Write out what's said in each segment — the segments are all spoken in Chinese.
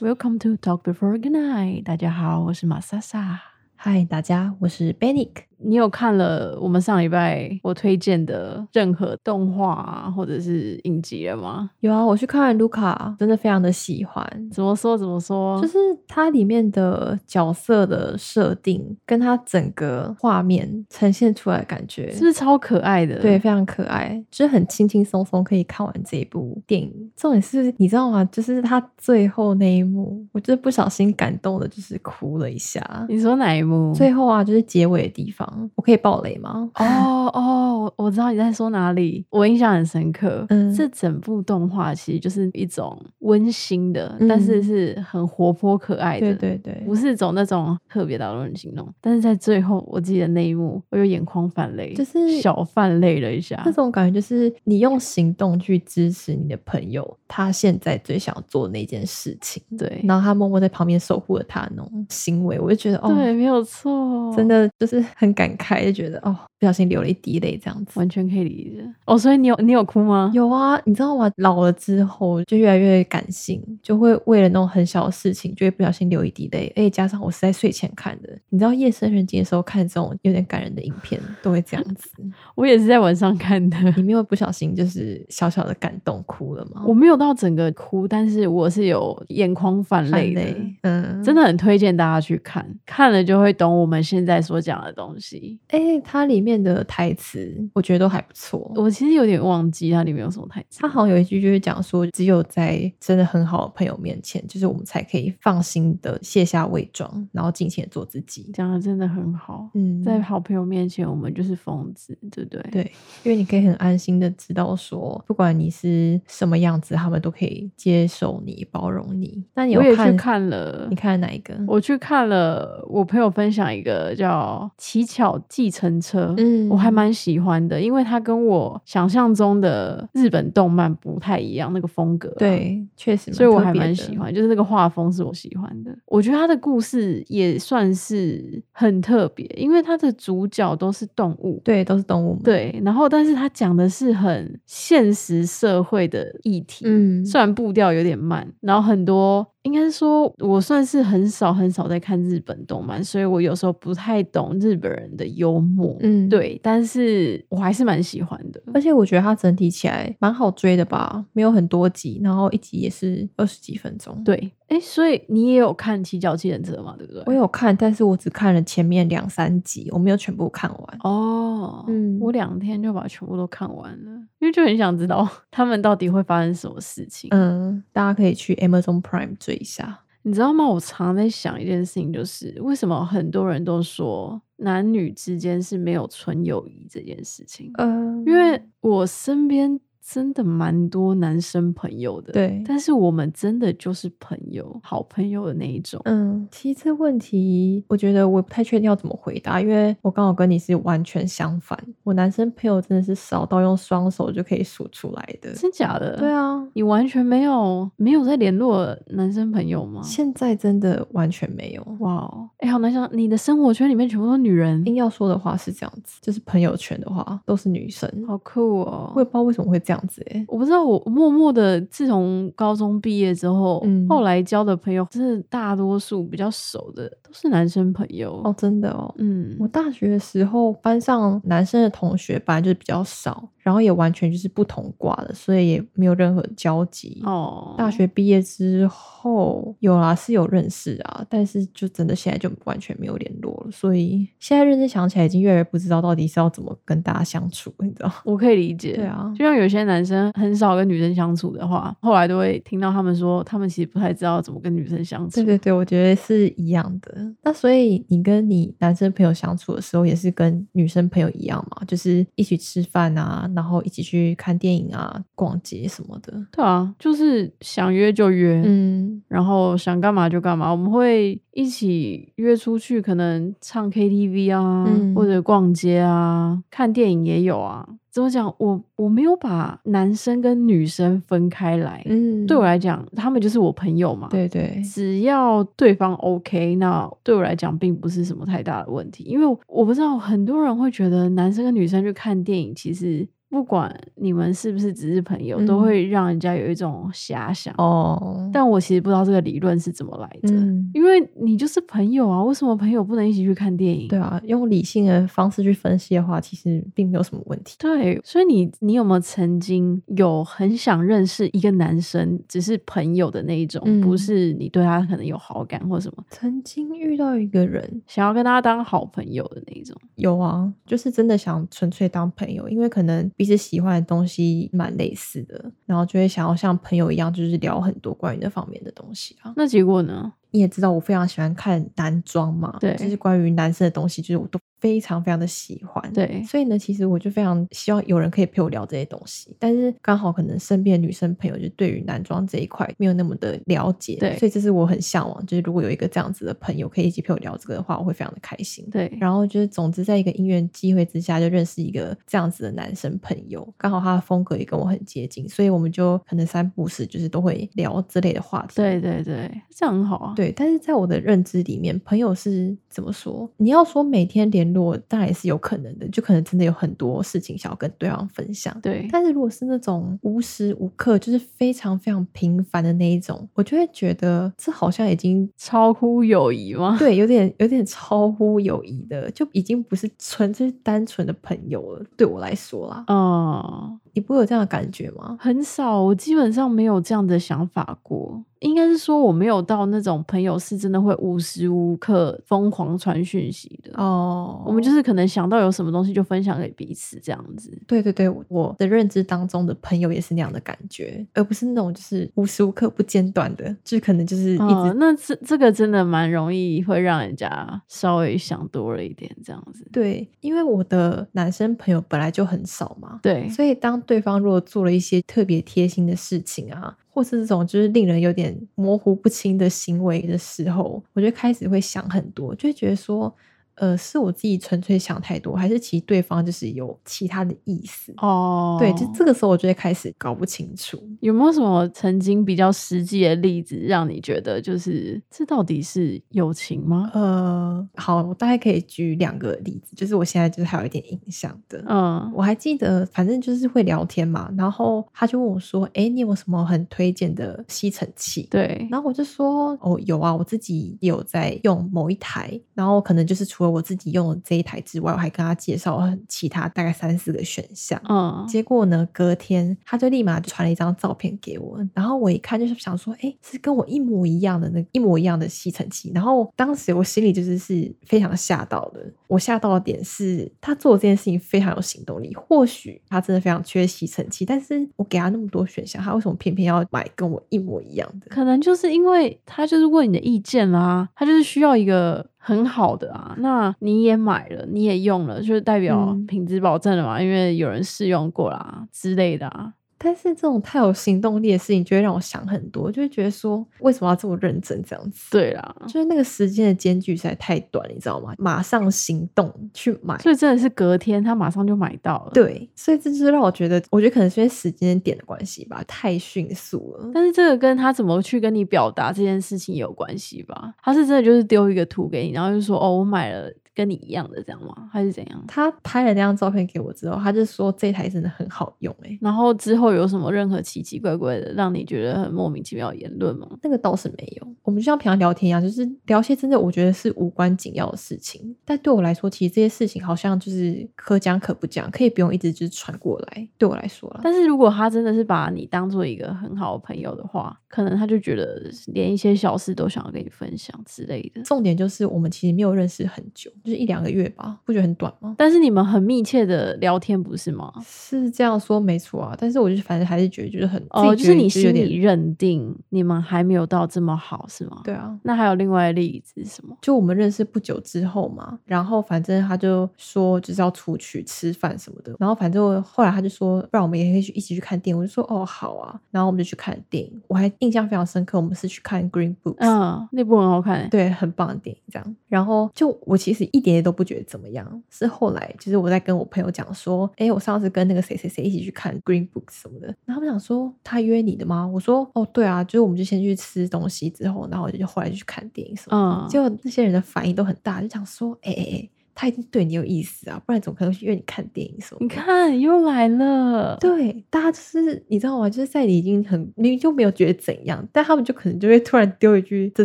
Welcome to Talk Before Good Night。大家好，我是马莎莎。嗨，大家，我是 Benick。 你有看了我们上礼拜我推荐的任何动画啊，或者是影集了吗？有啊，我去看卢卡，真的非常的喜欢。怎么说？怎么说？就是它里面的角色的设定，跟它整个画面呈现出来的感觉，是不是超可爱的？对，非常可爱，就是很轻轻松松可以看完这一部电影。重点是，你知道吗？就是它最后那一幕，我就是不小心感动的，就是哭了一下。你说哪一幕？最后啊，就是结尾的地方。我可以爆雷吗？哦哦，我知道你在说哪里，我印象很深刻。嗯，这整部动画其实就是一种温馨的，但是是很活泼可爱的。对对对，不是走那种特别打动人心那种。但是在最后，我记得那一幕，我有眼眶泛泪，就是小泛泪了一下。那种感觉就是你用行动去支持你的朋友，他现在最想做那件事情。对，然后他默默在旁边守护了他那种行为，我就觉得哦，对，没有错，真的就是很感慨，就觉得哦。不小心流了一滴泪，这样子完全可以理解哦。所以你有你有哭吗？有啊，你知道吗？老了之后就越来越感性，就会为了那种很小的事情，就会不小心流一滴泪。而且加上我是在睡前看的，你知道夜深人静的时候看这种有点感人的影片，都会这样子。我也是在晚上看的。你没有不小心就是小小的感动哭了吗？我没有到整个哭，但是我是有眼眶泛泪的。嗯，真的很推荐大家去看，看了就会懂我们现在所讲的东西。哎，它里面。的台词我觉得都还不错，我其实有点忘记它里面有什么台词。它好像有一句就是讲说，只有在真的很好的朋友面前，就是我们才可以放心的卸下伪装，然后尽情的做自己。讲的真的很好，嗯，在好朋友面前，我们就是疯子，对不对？对，因为你可以很安心的知道说，不管你是什么样子，他们都可以接受你、包容你。那你有去看了？你看了哪一个？我去看了，我朋友分享一个叫《乞巧计程车》。嗯，我还蛮喜欢的，因为它跟我想象中的日本动漫不太一样，那个风格。对，确实，所以我还蛮喜欢，就是那个画风是我喜欢的。我觉得它的故事也算是很特别，因为它的主角都是动物，对，都是动物。对，然后但是它讲的是很现实社会的议题，嗯，虽然步调有点慢，然后很多。应该是说，我算是很少很少在看日本动漫，所以我有时候不太懂日本人的幽默。嗯，对，但是我还是蛮喜欢的。而且我觉得它整体起来蛮好追的吧，没有很多集，然后一集也是二十几分钟。对。哎，所以你也有看《七脚七人车》嘛？对不对？我有看，但是我只看了前面两三集，我没有全部看完。哦，嗯，我两天就把全部都看完了，因为就很想知道 他们到底会发生什么事情。嗯，大家可以去 Amazon Prime 追一下。你知道吗？我常在想一件事情，就是为什么很多人都说男女之间是没有纯友谊这件事情？嗯，因为我身边。真的蛮多男生朋友的，对，但是我们真的就是朋友，好朋友的那一种。嗯，其实这问题，我觉得我不太确定要怎么回答，因为我刚好跟你是完全相反。我男生朋友真的是少到用双手就可以数出来的，真假的？对啊，你完全没有没有在联络男生朋友吗？现在真的完全没有。哇哦，哎，好难想，你的生活圈里面全部都是女人。硬要说的话是这样子，就是朋友圈的话都是女生，好酷哦！我也不知道为什么会这样。子我不知道，我默默的自从高中毕业之后，后来交的朋友，真的大多数比较熟的都是男生朋友哦，真的哦，嗯，我大学的时候班上男生的同学本来就比较少。然后也完全就是不同挂的，所以也没有任何交集。哦，大学毕业之后有啦，是有认识啊，但是就真的现在就完全没有联络了。所以现在认真想起来，已经越来越不知道到底是要怎么跟大家相处，你知道？我可以理解。对啊，就像有些男生很少跟女生相处的话，后来都会听到他们说，他们其实不太知道怎么跟女生相处。对对对，我觉得是一样的。那所以你跟你男生朋友相处的时候，也是跟女生朋友一样嘛？就是一起吃饭啊。然后一起去看电影啊、逛街什么的。对啊，就是想约就约，嗯，然后想干嘛就干嘛。我们会一起约出去，可能唱 KTV 啊，或者逛街啊，看电影也有啊。怎么讲？我我没有把男生跟女生分开来。嗯，对我来讲，他们就是我朋友嘛。对对，只要对方 OK，那对我来讲并不是什么太大的问题。因为我不知道很多人会觉得男生跟女生去看电影，其实。不管你们是不是只是朋友，都会让人家有一种遐想哦。但我其实不知道这个理论是怎么来的，因为你就是朋友啊，为什么朋友不能一起去看电影？对啊，用理性的方式去分析的话，其实并没有什么问题。对，所以你你有没有曾经有很想认识一个男生，只是朋友的那一种，不是你对他可能有好感或什么？曾经遇到一个人，想要跟他当好朋友的那一种，有啊，就是真的想纯粹当朋友，因为可能彼此喜欢的东西蛮类似的，然后就会想要像朋友一样，就是聊很多关于那方面的东西啊。那结果呢？你也知道我非常喜欢看男装嘛，对，就是关于男生的东西，就是我都。非常非常的喜欢，对，所以呢，其实我就非常希望有人可以陪我聊这些东西，但是刚好可能身边的女生朋友就对于男装这一块没有那么的了解，对，所以这是我很向往，就是如果有一个这样子的朋友可以一起陪我聊这个的话，我会非常的开心，对。然后就是总之在一个因缘机会之下，就认识一个这样子的男生朋友，刚好他的风格也跟我很接近，所以我们就可能三不时就是都会聊之类的话题，对对对，这样很好啊，对。但是在我的认知里面，朋友是怎么说？你要说每天联络，当然也是有。可能的，就可能真的有很多事情想要跟对方分享。对，但是如果是那种无时无刻就是非常非常平凡的那一种，我就会觉得这好像已经超乎友谊吗？对，有点有点超乎友谊的，就已经不是纯粹单纯的朋友了。对我来说啦，嗯，你不会有这样的感觉吗？很少，我基本上没有这样的想法过。应该是说我没有到那种朋友是真的会无时无刻疯狂传讯息的哦。我们就是可能想到有什么东西就分享给彼此这样子。对对对，我的认知当中的朋友也是那样的感觉，而不是那种就是无时无刻不间断的，就可能就是一直。那这这个真的蛮容易会让人家稍微想多了一点这样子。对，因为我的男生朋友本来就很少嘛，对，所以当对方如果做了一些特别贴心的事情啊。或是这种就是令人有点模糊不清的行为的时候，我就开始会想很多，就会觉得说。呃，是我自己纯粹想太多，还是其实对方就是有其他的意思？哦，对，就这个时候我就会开始搞不清楚，有没有什么曾经比较实际的例子，让你觉得就是这到底是友情吗？呃，好，我大概可以举两个例子，就是我现在就是还有一点印象的。嗯，我还记得，反正就是会聊天嘛，然后他就问我说：“哎，你有什么很推荐的吸尘器？”对，然后我就说：“哦，有啊，我自己有在用某一台，然后可能就是除了。”我自己用的这一台之外，我还跟他介绍很其他大概三四个选项。嗯，结果呢，隔天他就立马就传了一张照片给我，然后我一看就是想说，哎，是跟我一模一样的那一模一样的吸尘器。然后当时我心里就是是非常吓到的。我吓到的点是他做这件事情非常有行动力。或许他真的非常缺吸尘器，但是我给他那么多选项，他为什么偏偏要买跟我一模一样的？可能就是因为他就是问你的意见啦，他就是需要一个。很好的啊，那你也买了，你也用了，就是代表品质保证了嘛？因为有人试用过啦之类的啊。但是这种太有行动力的事情，就会让我想很多，就会觉得说，为什么要这么认真这样子？对啦，就是那个时间的间距实在太短，你知道吗？马上行动去买，所以真的是隔天他马上就买到了。对，所以这就是让我觉得，我觉得可能是因为时间点的关系吧，太迅速了。但是这个跟他怎么去跟你表达这件事情有关系吧？他是真的就是丢一个图给你，然后就说哦，我买了。跟你一样的这样吗？还是怎样？他拍了那张照片给我之后，他就说这台真的很好用哎。然后之后有什么任何奇奇怪怪的让你觉得很莫名其妙的言论吗？那个倒是没有。我们就像平常聊天一样，就是聊些真的我觉得是无关紧要的事情。但对我来说，其实这些事情好像就是可讲可不讲，可以不用一直就是传过来。对我来说了。但是如果他真的是把你当做一个很好的朋友的话，可能他就觉得连一些小事都想要跟你分享之类的。重点就是我们其实没有认识很久，就是一两个月吧。不觉得很短吗？但是你们很密切的聊天，不是吗？是这样说没错啊。但是我就反正还是觉得就是很哦，就是你心里认定你们还没有到这么好，是吗？对啊。那还有另外的例子是什么？就我们认识不久之后嘛，然后反正他就说就是要出去吃饭什么的，然后反正后来他就说，不然我们也可以去一起去看电影。我就说哦好啊，然后我们就去看电影。我还印象非常深刻，我们是去看 Green Books，嗯，那部很好看，对，很棒的电影。这样，然后就我其实一点点都不觉得。怎么样？是后来，就是我在跟我朋友讲说，哎，我上次跟那个谁谁谁一起去看 Green Books 什么的，然后他们想说他约你的吗？我说哦，对啊，就是我们就先去吃东西，之后，然后就后来就去看电影什么。嗯，结果那些人的反应都很大，就想说，哎哎哎。他一定对你有意思啊，不然怎么可能约你看电影什么？你看又来了，对，大家就是你知道吗？就是在你已经很明明就没有觉得怎样，但他们就可能就会突然丢一句这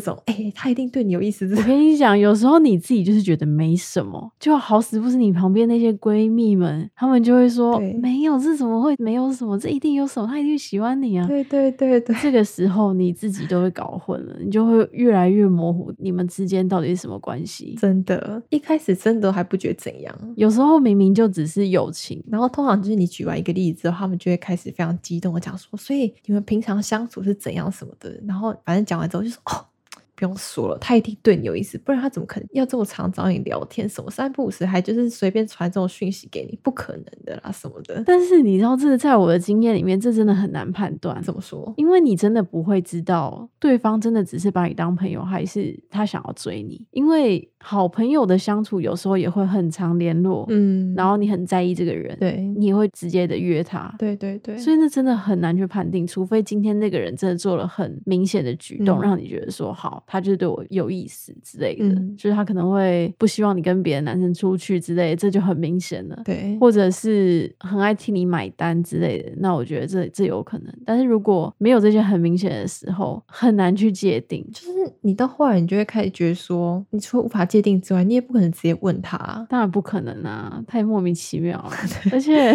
种，哎，他一定对你有意思。我跟你讲，有时候你自己就是觉得没什么，就好死不死你旁边那些闺蜜们，他们就会说没有，这怎么会没有什么？这一定有什么？他一定喜欢你啊！对对对对，这个时候你自己都会搞混了，你就会越来越模糊，你们之间到底是什么关系？真的，一开始真的还不觉得怎样，有时候明明就只是友情，然后通常就是你举完一个例子之后，他们就会开始非常激动的讲说，所以你们平常相处是怎样什么的，然后反正讲完之后就说哦。不用说了，他一定对你有意思，不然他怎么可能要这么常找你聊天？什么三不五时还就是随便传这种讯息给你，不可能的啦，什么的。但是你知道，这在我的经验里面，这真的很难判断。怎么说？因为你真的不会知道对方真的只是把你当朋友，还是他想要追你。因为好朋友的相处有时候也会很常联络，嗯，然后你很在意这个人，对，你会直接的约他，对对对。所以那真的很难去判定，除非今天那个人真的做了很明显的举动，让你觉得说好。他就是对我有意思之类的，就是他可能会不希望你跟别的男生出去之类，这就很明显了。对，或者是很爱替你买单之类的，那我觉得这这有可能。但是如果没有这些很明显的时候，很难去界定。就是你到后来，你就会开始觉得说，你除了无法界定之外，你也不可能直接问他。当然不可能啊，太莫名其妙了。而且，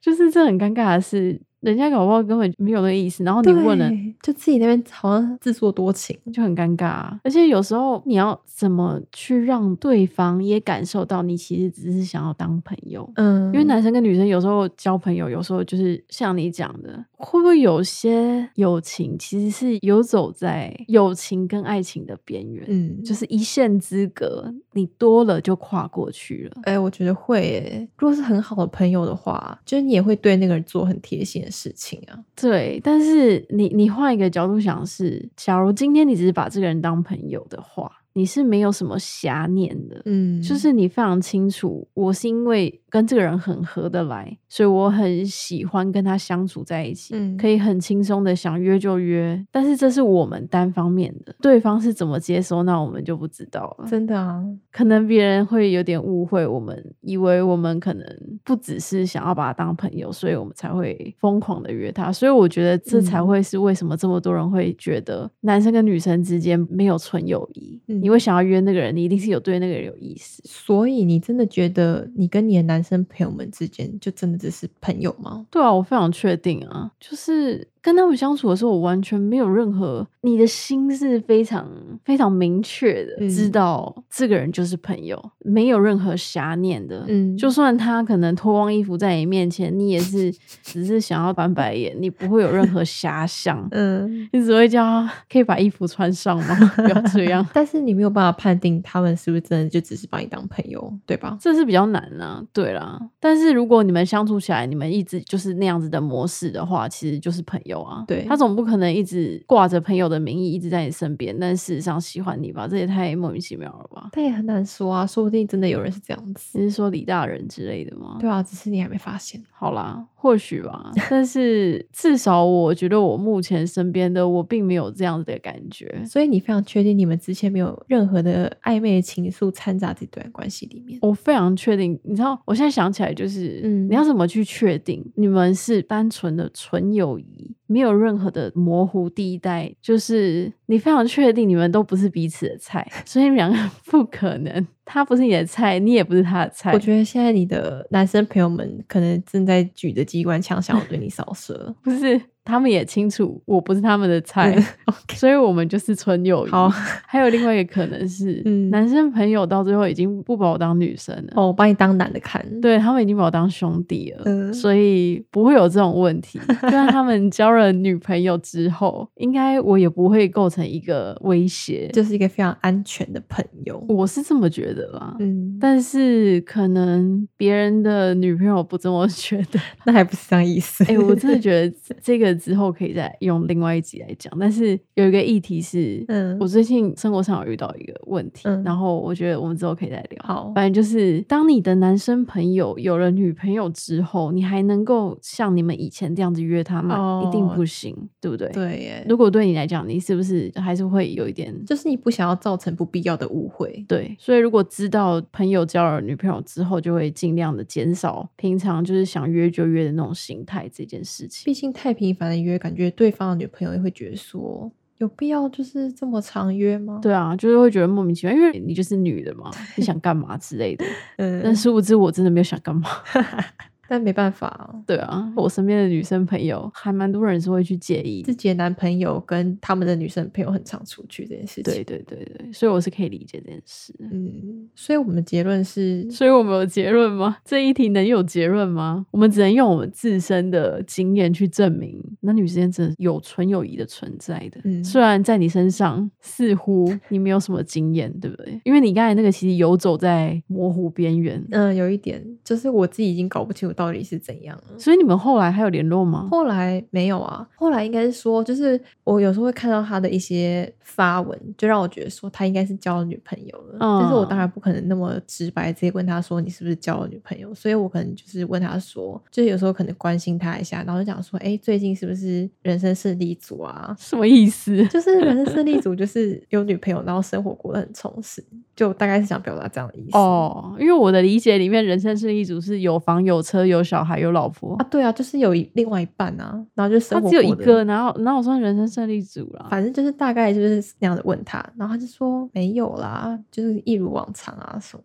就是这很尴尬的是。人家搞不好根本没有那个意思，然后你问了，就自己那边好像自作多情，就很尴尬。而且有时候你要怎么去让对方也感受到你其实只是想要当朋友？嗯，因为男生跟女生有时候交朋友，有时候就是像你讲的，会不会有些友情其实是游走在友情跟爱情的边缘？嗯，就是一线之隔，你多了就跨过去了。哎，我觉得会。诶，如果是很好的朋友的话，就是你也会对那个人做很贴心的。事情啊，对，但是你你换一个角度想，是假如今天你只是把这个人当朋友的话，你是没有什么遐念的，嗯，就是你非常清楚，我是因为。跟这个人很合得来，所以我很喜欢跟他相处在一起，可以很轻松的想约就约。但是这是我们单方面的，对方是怎么接收，那我们就不知道了。真的啊，可能别人会有点误会，我们以为我们可能不只是想要把他当朋友，所以我们才会疯狂的约他。所以我觉得这才会是为什么这么多人会觉得男生跟女生之间没有纯友谊。你会想要约那个人，你一定是有对那个人有意思。所以你真的觉得你跟你的男男生朋友们之间就真的只是朋友吗？对啊，我非常确定啊，就是。跟他们相处的时候，我完全没有任何，你的心是非常非常明确的，知道这个人就是朋友，没有任何遐念的。嗯，就算他可能脱光衣服在你面前，你也是只是想要翻白眼，你不会有任何遐想。嗯，你只会叫他可以把衣服穿上吗？不要这 样。但是你没有办法判定他们是不是真的就只是把你当朋友，对吧？这是比较难啊。对啦，但是如果你们相处起来，你们一直就是那样子的模式的话，其实就是朋友。有啊，对他总不可能一直挂着朋友的名义一直在你身边，但事实上喜欢你吧？这也太莫名其妙了吧？但也很难说啊，说不定真的有人是这样子。你是说李大人之类的吗？对啊，只是你还没发现。好啦，或许吧。但是 至少我觉得我目前身边的我并没有这样子的感觉。所以你非常确定你们之前没有任何的暧昧情愫掺杂这段关系里面？我非常确定。你知道，我现在想起来就是，嗯，你要怎么去确定你们是单纯的纯友谊？没有任何的模糊地带，就是你非常确定你们都不是彼此的菜，所以你们两个不可能，他不是你的菜，你也不是他的菜。我觉得现在你的男生朋友们可能正在举着机关枪，想要对你扫射，不是？他们也清楚我不是他们的菜，所以我们就是纯友谊。好，还有另外一个可能是，男生朋友到最后已经不把我当女生了，哦，我把你当男的看。对他们已经把我当兄弟了，所以不会有这种问题。就算他们交了女朋友之后，应该我也不会构成一个威胁，就是一个非常安全的朋友。我是这么觉得啦，嗯，但是可能别人的女朋友不这么觉得，那还不是这样意思？哎，我真的觉得这个。之后可以再用另外一集来讲，但是有一个议题是，嗯，我最近生活上有遇到一个问题，然后我觉得我们之后可以再聊。好，反正就是当你的男生朋友有了女朋友之后，你还能够像你们以前这样子约他吗？一定不行，对不对？对耶。如果对你来讲，你是不是还是会有一点，就是你不想要造成不必要的误会？对。所以如果果知道朋友交了女朋友之后，就会尽量的减少平常就是想约就约的那种心态这件事情。毕竟太频繁的约，感觉对方的女朋友也会觉得说。有必要就是这么常约吗？对啊，就是会觉得莫名其妙，因为你就是女的嘛，你想干嘛之类的。嗯，但殊不知我真的没有想干嘛。但没办法，对啊，我身边的女生朋友还蛮多人是会去介意自己的男朋友跟他们的女生朋友很常出去这件事情。对对对对，所以我是可以理解这件事。嗯，所以我们的结论是，所以我们有结论吗？这一题能有结论吗？我们只能用我们自身的经验去证明男女之间真的有纯友谊的存在的。嗯，虽然在你身上似乎你没有什么经验，对不对？因为你刚才那个其实游走在模糊边缘。嗯，有一点，就是我自己已经搞不清楚。到底是怎样？所以你们后来还有联络吗？后来没有啊。后来应该是说，就是我有时候会看到他的一些发文，就让我觉得说他应该是交了女朋友了。但是我当然不可能那么直白直接问他说你是不是交了女朋友。所以我可能就是问他说，就是有时候可能关心他一下，然后就讲说，哎，最近是不是人生胜利组啊？什么意思？就是人生胜利组 就是有女朋友，然后生活过得很充实，就大概是想表达这样的意思。哦，因为我的理解里面，人生胜利组是有房有车。有小孩有老婆啊，对啊，就是有另外一半啊，然后就生活他只有一个，然后然后我说人生胜利组了，反正就是大概就是那样的问他，然后他就说没有啦，就是一如往常啊什么。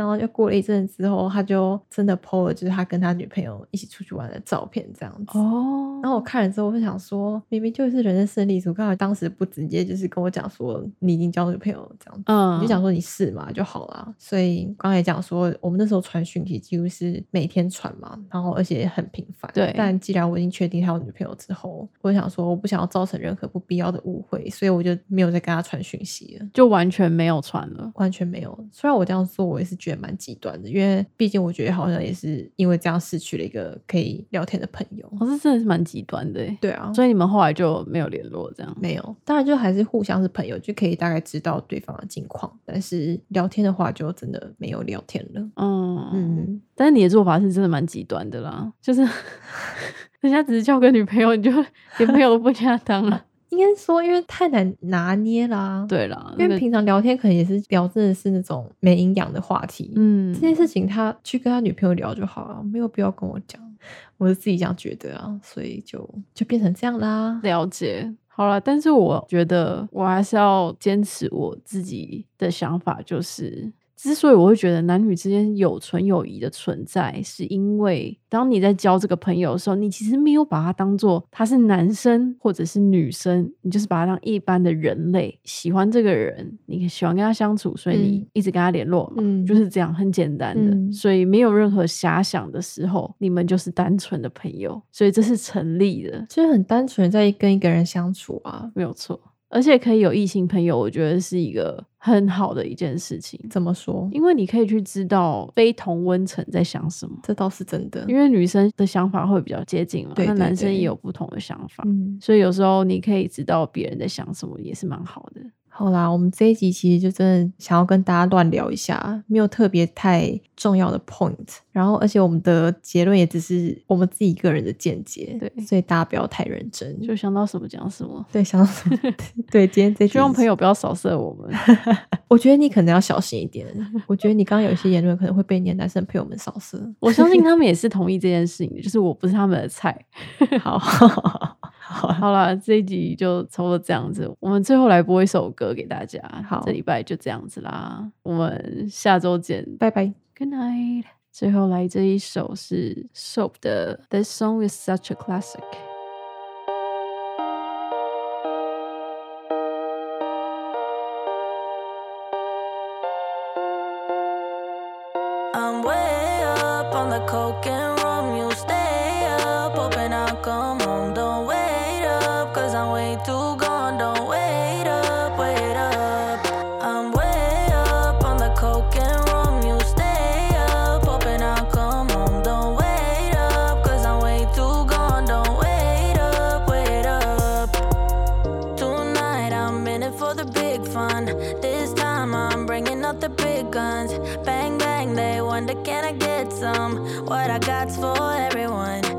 然后就过了一阵子之后，他就真的 PO 了，就是他跟他女朋友一起出去玩的照片，这样子。哦。然后我看了之后，我就想说，明明就是人生胜利组，刚好当时不直接就是跟我讲说你已经交女朋友这样子，嗯，你就想说你是嘛就好了。所以刚才讲说，我们那时候传讯息几乎是每天传嘛，然后而且很频繁。对。但既然我已经确定他有女朋友之后，我想说我不想要造成任何不必要的误会，所以我就没有再跟他传讯息了，就完全没有传了，完全没有。虽然我这样做，我也是觉。也蛮极端的，因为毕竟我觉得好像也是因为这样失去了一个可以聊天的朋友，我是真的是蛮极端的。对啊，所以你们后来就没有联络，这样没有，当然就还是互相是朋友，就可以大概知道对方的近况，但是聊天的话就真的没有聊天了。嗯嗯，但是你的做法是真的蛮极端的啦，就是 人家只是交个女朋友，你就连朋友都不跟他当了。应该说，因为太难拿捏啦。对啦，因为平常聊天可能也是聊，真的是那种没营养的话题。嗯，这件事情他去跟他女朋友聊就好了，没有必要跟我讲。我是自己这样觉得啊，所以就就变成这样啦。了解，好了，但是我觉得我还是要坚持我自己的想法，就是。之所以我会觉得男女之间有纯友谊的存在，是因为当你在交这个朋友的时候，你其实没有把他当做他是男生或者是女生，你就是把他当一般的人类，喜欢这个人，你喜欢跟他相处，所以你一直跟他联络，嗯，就是这样，很简单的，所以没有任何遐想的时候，你们就是单纯的朋友，所以这是成立的，就是很单纯在跟一个人相处啊，没有错。而且可以有异性朋友，我觉得是一个很好的一件事情。怎么说？因为你可以去知道非同温层在想什么，这倒是真的。因为女生的想法会比较接近嘛，那男生也有不同的想法，所以有时候你可以知道别人在想什么，也是蛮好的。好啦，我们这一集其实就真的想要跟大家乱聊一下，没有特别太重要的 point。然后，而且我们的结论也只是我们自己个人的见解，对，所以大家不要太认真，就想到什么讲什么。对，想到什么 对。今天这希望朋友不要扫射我们。我觉得你可能要小心一点。我觉得你刚刚有一些言论可能会被你的男生朋友们扫射。我相信他们也是同意这件事情的，就是我不是他们的菜。好。好了，这一集就差不多这样子。我们最后来播一首歌给大家。好，这礼拜就这样子啦。我们下周见，拜拜，Good night。最后来这一首是 Soap 的《This Song Is Such a Classic》。guns. Bang, bang, they wonder, can I get some? What I got's for everyone.